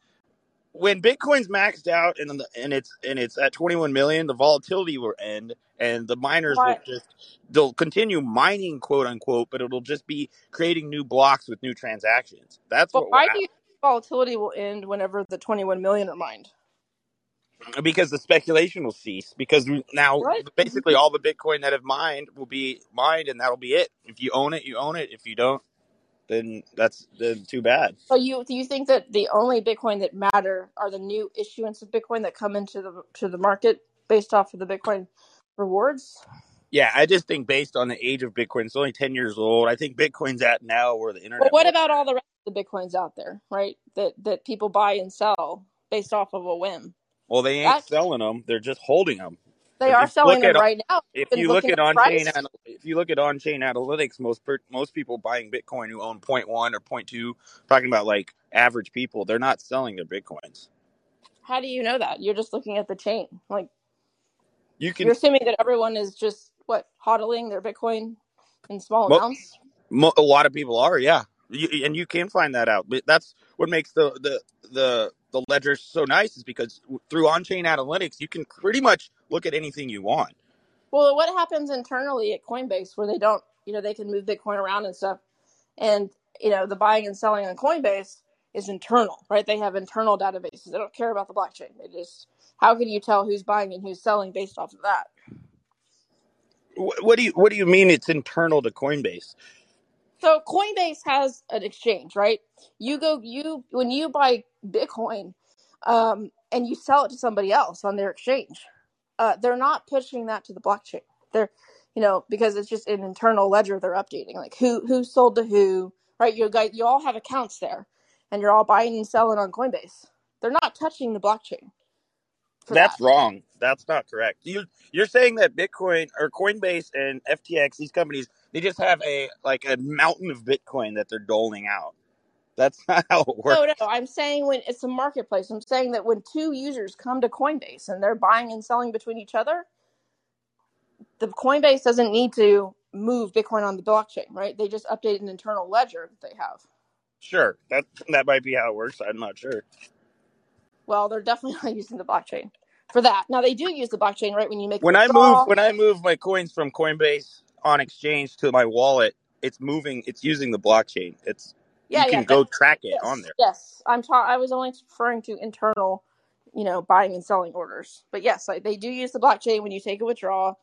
when Bitcoin's maxed out and the, and it's and it's at 21 million, the volatility will end and the miners will Why? just they'll continue mining quote unquote, but it'll just be creating new blocks with new transactions. That's But what will why do happen you volatility will end whenever the 21 million are mined? because the speculation will cease because now Right. basically all the bitcoin that have mined will be mined and that'll be it if you own it you own it if you don't then that's then too bad So you do you think that the only Bitcoin that matter are the new issuance of Bitcoin that come into the to the market based off of the Bitcoin rewards? Yeah i just think based on the age of bitcoin it's only 10 years old i think bitcoin's at now where the internet what was about all the rest of the Bitcoins out there, right? That that people buy and sell based off of a whim. well they ain't That selling them they're just holding them They If, are selling them at right now. if you look at on chain if you look at on chain analytics, most per, most people buying Bitcoin who own point one or point two, talking about like average people, they're not selling their bitcoins. How do you know that? You're just looking at the chain. Like You can. you're assuming that everyone is just what hodling their Bitcoin in small mo, amounts. mo, a lot of people are, yeah, you, and you can find that out. But that's what makes the the the the ledger so nice is because through on chain analytics, you can pretty much look at anything you want. Well, what happens internally at Coinbase where they don't, you know, they can move Bitcoin around and stuff, and you know, the buying and selling on Coinbase is internal, right? They have internal databases. They don't care about the blockchain. They just how can you tell who's buying and who's selling based off of that? Wh- What do you what do you mean it's internal to Coinbase? So Coinbase has an exchange, right? You go you when you buy Bitcoin um, and you sell it to somebody else on their exchange, uh, they're not pushing that to the blockchain. They're you know because it's just an internal ledger they're updating, like who who sold to who, right? You guys you all have accounts there, and you're all buying and selling on Coinbase. They're not touching the blockchain for that. That's wrong. That's not correct. You you're saying that Bitcoin or Coinbase and FTX, these companies, they just have a like a mountain of Bitcoin that they're doling out. That's not how it No, works. no, I'm saying when it's a marketplace. I'm saying that when two users come to Coinbase and they're buying and selling between each other, the Coinbase doesn't need to move Bitcoin on the blockchain, right? They just update an internal ledger that they have. Sure, that that might be how it works. I'm not sure. Well, they're definitely not using the blockchain for that. Now they do use the blockchain, right? When you make When I move when I move my coins from Coinbase on exchange to my wallet, it's moving. It's using the blockchain. It's you Yeah, yeah, can go track it on there. yes. I'm ta- I was only referring to internal, you know, buying and selling orders. But yes, like they do use the blockchain when you take a withdrawal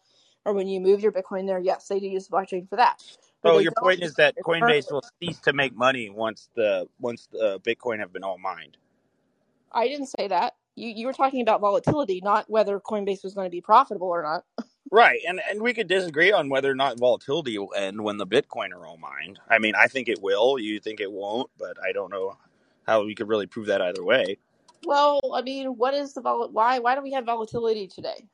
or when you move your Bitcoin there. Yes, they do use the blockchain for that. But oh, So your point is that Coinbase internally. will cease to make money once the once the Bitcoin have been all mined. I didn't say that. You you were talking about volatility, not whether Coinbase was going to be profitable or not. Right, and and we could disagree on whether or not volatility will end when the Bitcoin are all mined. I mean, I think it will. You think it won't, but I don't know how we could really prove that either way. Well, I mean, what is the vol- why why do we have volatility today?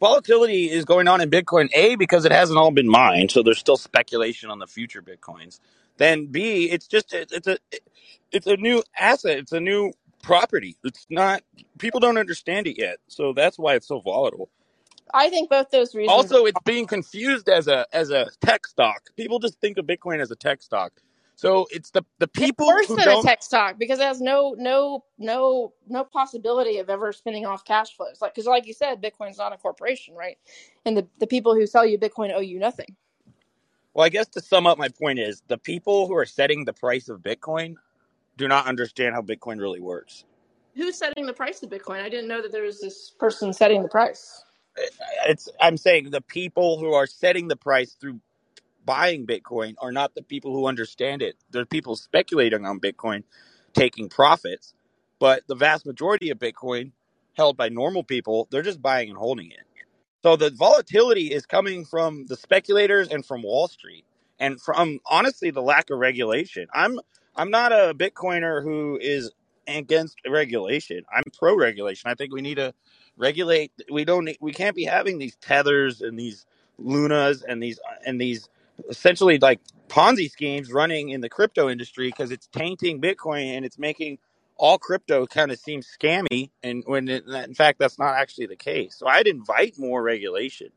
Volatility is going on in Bitcoin, A, because it hasn't all been mined, so there's still speculation on the future Bitcoins. Then B, it's just it's it's a it's a new asset, it's a new property. It's not people don't understand it yet, so that's why it's so volatile. I think both those reasons. Also, it's being confused as a as a tech stock. People just think of Bitcoin as a tech stock. So it's the the It's people worse who than a tech stock because it has no no no no possibility of ever spinning off cash flows. Like because like you said, Bitcoin's not a corporation, right? And the the people who sell you Bitcoin owe you nothing. Well, I guess to sum up my point is the people who are setting the price of Bitcoin do not understand how Bitcoin really works. Who's setting the price of Bitcoin? I didn't know that there was this person setting the price. It's I'm saying the people who are setting the price through buying Bitcoin are not the people who understand it. They're people speculating on Bitcoin, taking profits, but the vast majority of Bitcoin held by normal people, they're just buying and holding it. So the volatility is coming from the speculators and from Wall Street and from honestly the lack of regulation. I'm I'm not a Bitcoiner who is against regulation. I'm pro regulation. I think we need to regulate we don't need, we can't be having these tethers and these lunas and these and these essentially like Ponzi schemes running in the crypto industry because it's tainting Bitcoin and it's making all crypto kind of seem scammy and when it, in fact that's not actually the case. So I'd invite more regulation.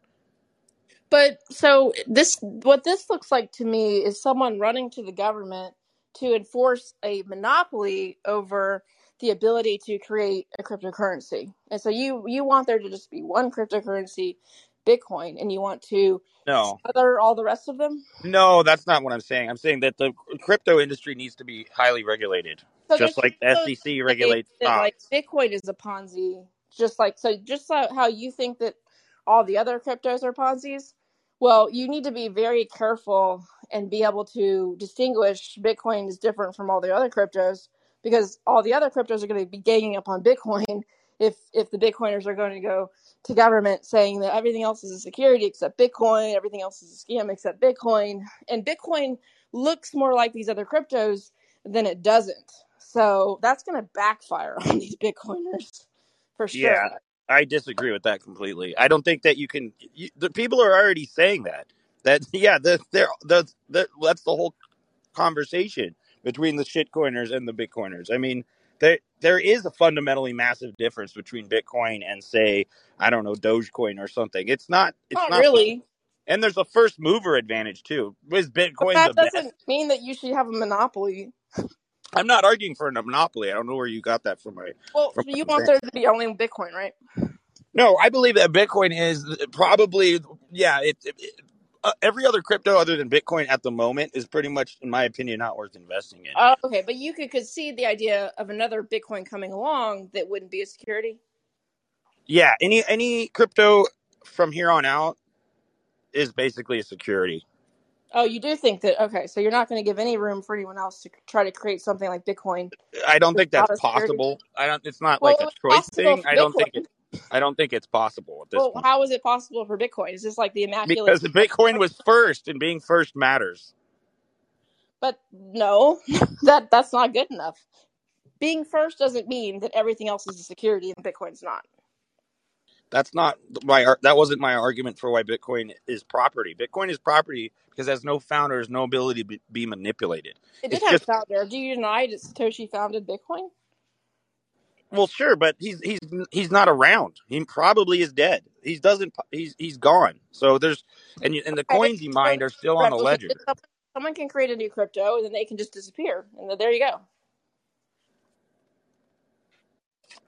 But so this what this looks like to me is someone running to the government to enforce a monopoly over the ability to create a cryptocurrency. And so you you want there to just be one cryptocurrency, Bitcoin, and you want to No. other all the rest of them? No, that's not what I'm saying. I'm saying that the crypto industry needs to be highly regulated, So just like the SEC regulates like. Bitcoin is a Ponzi, just like so just so how you think that all the other cryptos are Ponzi's. Well, you need to be very careful and be able to distinguish Bitcoin is different from all the other cryptos because all the other cryptos are going to be ganging up on Bitcoin if if the Bitcoiners are going to go to government saying that everything else is a security except Bitcoin, everything else is a scam except Bitcoin, and Bitcoin looks more like these other cryptos than it doesn't. So that's going to backfire on these Bitcoiners for sure. Yeah, I disagree with that completely. I don't think that you can. You, the people are already saying that. That yeah, the, they're, the, the, that's the whole conversation between the shitcoiners and the bitcoiners. I mean, there there is a fundamentally massive difference between Bitcoin and say I don't know Dogecoin or something. It's not. It's Not not. really, And there's a first mover advantage too. Is but Bitcoin that the doesn't mean that you should have a monopoly. I'm not arguing for a monopoly. I don't know where you got that from my Well, from you want there to be only Bitcoin, right? No, I believe that Bitcoin is probably yeah. It, it- uh, every other crypto other than Bitcoin at the moment is pretty much, in my opinion, not worth investing in. Oh, okay, but you could concede the idea of another Bitcoin coming along that wouldn't be a security. Yeah, any any crypto from here on out is basically a security. Oh, you do think that? Okay, so you're not going to give any room for anyone else to try to create something like Bitcoin I don't think that's not a security. possible. I don't. It's not Well, like a choice thing. I don't think it. I don't think it's possible at this Well, point how is it possible for Bitcoin? Is this like the immaculate? because Bitcoin was first, and being first matters. But no, that that's not good enough. Being first doesn't mean that everything else is a security and Bitcoin's not. That's not my. That wasn't my argument for why Bitcoin is property. Bitcoin is property because it has no founders, no ability to be, be manipulated. It did It's have just founder. Do you deny that Satoshi founded Bitcoin? Well, sure, but he's he's he's not around. He probably is dead. He doesn't. He's he's gone. So there's and you, and the coins he mined are still on the ledger. Someone, someone can create a new crypto and then they can just disappear, and then there you go.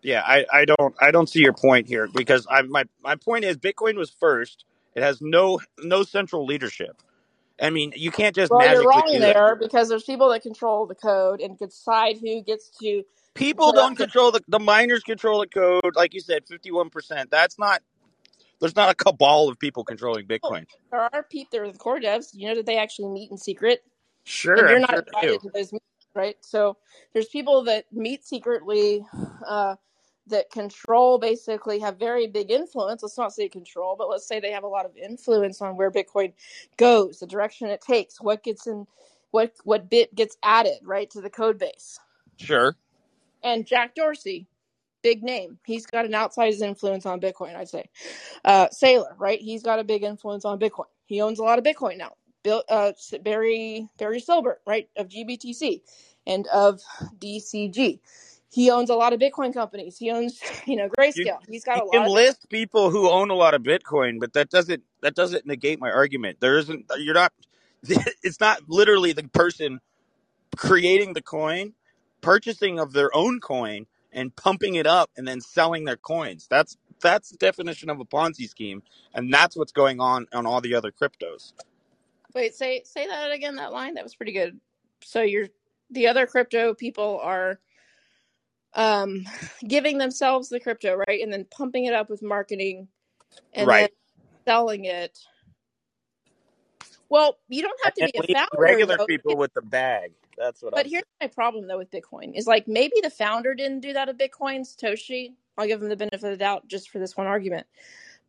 Yeah, I, I don't I don't see your point here because I my my point is Bitcoin was first. It has no no central leadership. I mean, you can't just Well, you're magically wrong do that. there because there's people that control the code and decide who gets to People don't control the the miners control the code, like you said, fifty one percent. That's not there's not a cabal of people controlling Bitcoin. There are people. There are the core devs. You know that they actually meet in secret, and Sure, you're not sure invited to those meetings, right? So there's people that meet secretly, uh, that control basically have very big influence. Let's not say control, but let's say they have a lot of influence on where Bitcoin goes, the direction it takes, what gets in, what what bit gets added, right, to the code base. Sure. And Jack Dorsey, big name. He's got an outsized influence on Bitcoin, I'd say. Uh, Saylor, right? He's got a big influence on Bitcoin. He owns a lot of Bitcoin now. Bill, uh, Barry Barry Silbert, right, of GBTC and of DCG. He owns a lot of Bitcoin companies. He owns, you know, Grayscale. He's got you a can lot of. list people who own a lot of Bitcoin, but that doesn't that doesn't negate my argument. There isn't you're not it's not literally the person creating the coin, purchasing of their own coin and pumping it up and then selling their coins. That's that's the definition of a Ponzi scheme, and that's what's going on on all the other cryptos. Wait, say say that again. That line that was pretty good. So you're the other crypto people are um giving themselves the crypto, right, and then pumping it up with marketing and then Right. selling it. Well, you don't have And to be a founder regular though. people with the bag. That's what But I'm saying. here's my problem though with Bitcoin is like maybe the founder didn't do that of Bitcoin, Satoshi. I'll give him the benefit of the doubt just for this one argument.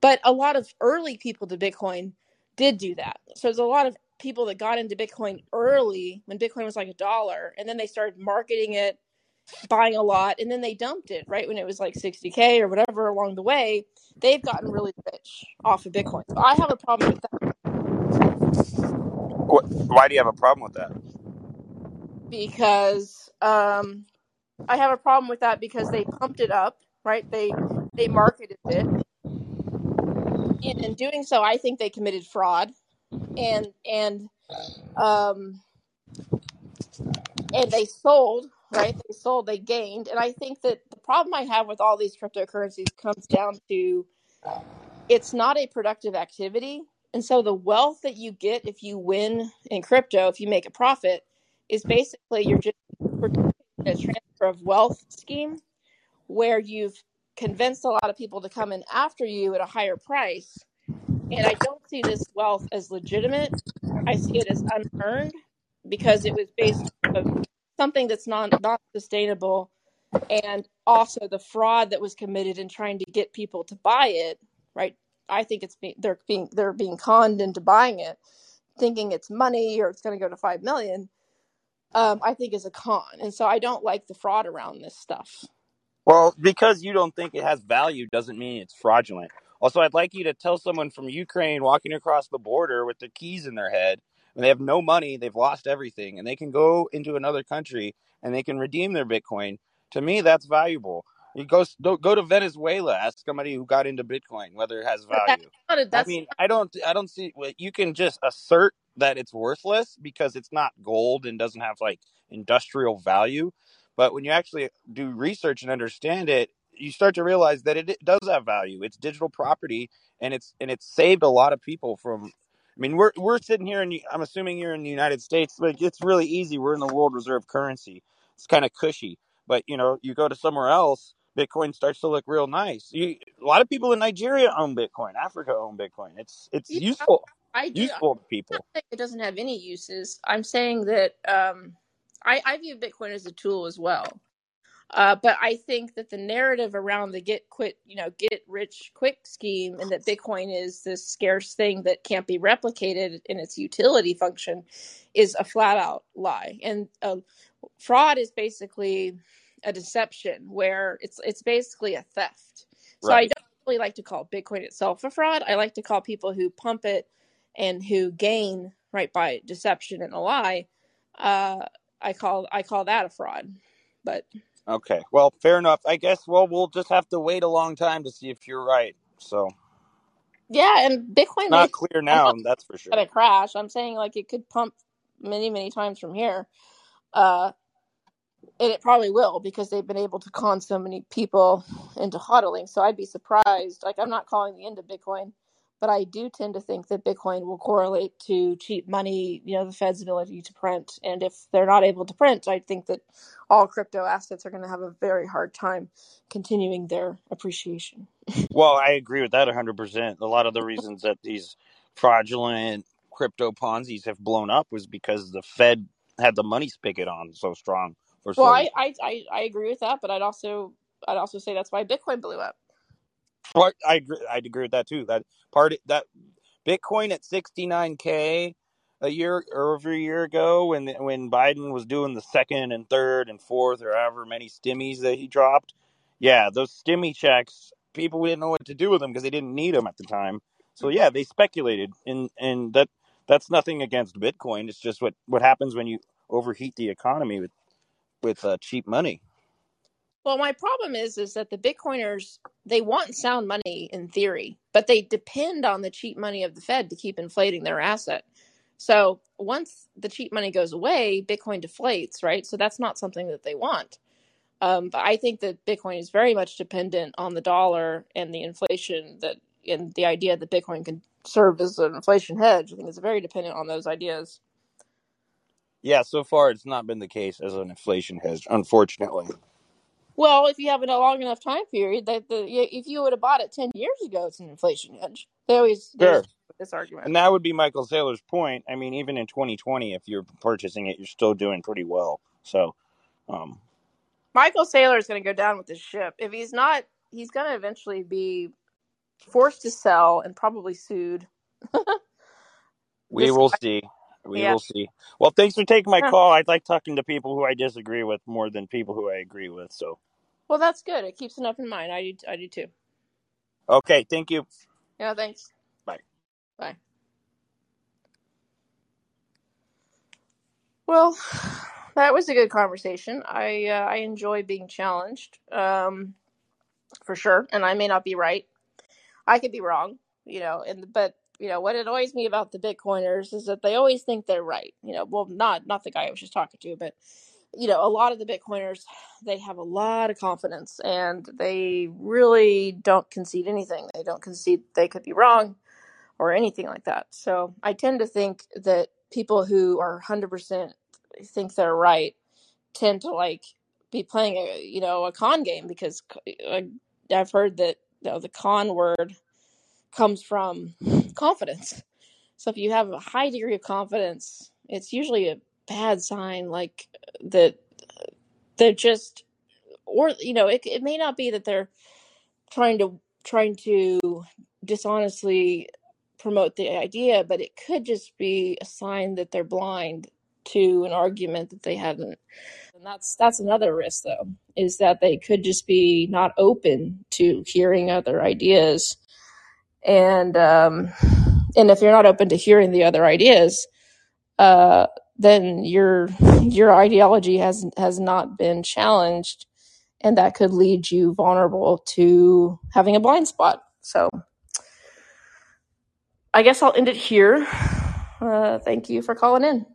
But a lot of early people to Bitcoin did do that. So there's a lot of people that got into Bitcoin early when Bitcoin was like a dollar, and then they started marketing it, buying a lot, and then they dumped it right when it was like 60k or whatever along the way. They've gotten really rich off of Bitcoin. So I have a problem with that What, why do you have a problem with that? Because um, I have a problem with that because they pumped it up, right? They they marketed it, and in doing so, I think they committed fraud, and and um, and they sold, right? They sold, they gained, and I think that the problem I have with all these cryptocurrencies comes down to it's not a productive activity, and so the wealth that you get if you win in crypto, if you make a profit, is basically you're just a transfer of wealth scheme where you've convinced a lot of people to come in after you at a higher price. And I don't see this wealth as legitimate. I see it as unearned because it was based on something that's not not sustainable and also the fraud that was committed in trying to get people to buy it, right? I think it's they're being they're being conned into buying it, thinking it's money or it's going to go to 5 million. Um, I think is a con. And so I don't like the fraud around this stuff. Well, because you don't think it has value doesn't mean it's fraudulent. Also, I'd like you to tell someone from Ukraine walking across the border with their keys in their head and they have no money, they've lost everything, and they can go into another country and they can redeem their Bitcoin. To me, that's valuable. You go go to Venezuela, ask somebody who got into Bitcoin whether it has But that's value. not a, I that's mean, I don't I don't see well, you can just assert that it's worthless because it's not gold and doesn't have like industrial value. But when you actually do research and understand it, you start to realize that it, it does have value. It's digital property, and it's and it's saved a lot of people from. I mean, we're we're sitting here, and I'm assuming you're in the United States. Like it's really easy. We're in the world reserve currency. It's kind of cushy, but you know, you go to somewhere else, Bitcoin starts to look real nice. You, a lot of people in Nigeria own Bitcoin. Africa own Bitcoin. It's it's yeah, useful I do. useful to I'm people. not saying it doesn't have any uses. I'm saying that um, I, I view Bitcoin as a tool as well. Uh, but I think that the narrative around the get quit, you know, get rich quick scheme, and that Bitcoin is this scarce thing that can't be replicated in its utility function, is a flat out lie. And uh, fraud is basically a deception where it's it's basically a theft. So I don't really like to call Bitcoin itself a fraud. I like to call people who pump it and who gain right by deception and a lie. Uh, I call I call that a fraud. But Okay. Well, fair enough. I guess. Well, we'll just have to wait a long time to see if you're right. So yeah, and Bitcoin not clear I'm now, not that's for sure. gonna crash. I'm saying like it could pump many many times from here. Uh, and it probably will because they've been able to con so many people into hodling. So I'd be surprised. Like I'm not calling the end of Bitcoin, but I do tend to think that Bitcoin will correlate to cheap money, you know, the Fed's ability to print. And if they're not able to print, I think that all crypto assets are going to have a very hard time continuing their appreciation. Well, I agree with that 100%. A lot of the reasons that these fraudulent crypto Ponzi's have blown up was because the Fed had the money spigot on so strong for Well, so I I I, I agree with that, but I'd also I'd also say that's why Bitcoin blew up. I agree. I'd agree with that too. That part that Bitcoin at 69k a year or over a year ago when when Biden was doing the second and third and fourth or however many stimmies that he dropped. Yeah, those stimmy checks, people didn't know what to do with them because they didn't need them at the time. So yeah, they speculated and and that that's nothing against Bitcoin. It's just what what happens when you overheat the economy with with uh, cheap money. Well, my problem is is that the Bitcoiners they want sound money in theory, but they depend on the cheap money of the Fed to keep inflating their asset. So once the cheap money goes away, Bitcoin deflates, right? So that's not something that they want. Um, but I think that Bitcoin is very much dependent on the dollar and the inflation that and the idea that Bitcoin can serve as an inflation hedge. I think it's very dependent on those ideas. Yeah, so far it's not been the case as an inflation hedge, unfortunately. Well, if you have a long enough time period, that the if you would have bought it ten years ago, it's an inflation hedge. They always they Sure. this argument. And that would be Michael Saylor's point. I mean, even in 2020, if you're purchasing it, you're still doing pretty well. So, um, Michael Saylor is going to go down with the ship. If he's not, he's going to eventually be forced to sell and probably sued. we this will guy, see. We yeah. will see. Well, thanks for taking my call. I like talking to people who I disagree with more than people who I agree with. So, Well, that's good. It keeps an open mind. I do. I do too. okay, thank you. Yeah. Thanks. Bye. Bye. Well, that was a good conversation. I uh, I enjoy being challenged, um, for sure. And I may not be right. I could be wrong, you know. And but you know what annoys me about the Bitcoiners is that they always think they're right. You know, well, not not the guy I was just talking to, but you know, a lot of the Bitcoiners they have a lot of confidence and they really don't concede anything. They don't concede they could be wrong or anything like that. So I tend to think that people who are 100% think they're right tend to like be playing a you know a con game because I've heard that you know, the con word comes from confidence. So if you have a high degree of confidence, it's usually a bad sign like that they're just or you know it it may not be that they're trying to trying to dishonestly promote the idea, but it could just be a sign that they're blind to an argument that they haven't And that's that's another risk though, is that they could just be not open to hearing other ideas. And um and if you're not open to hearing the other ideas, uh then your your ideology has has not been challenged and that could lead you vulnerable to having a blind spot. So I guess I'll end it here. Uh, thank you for calling in.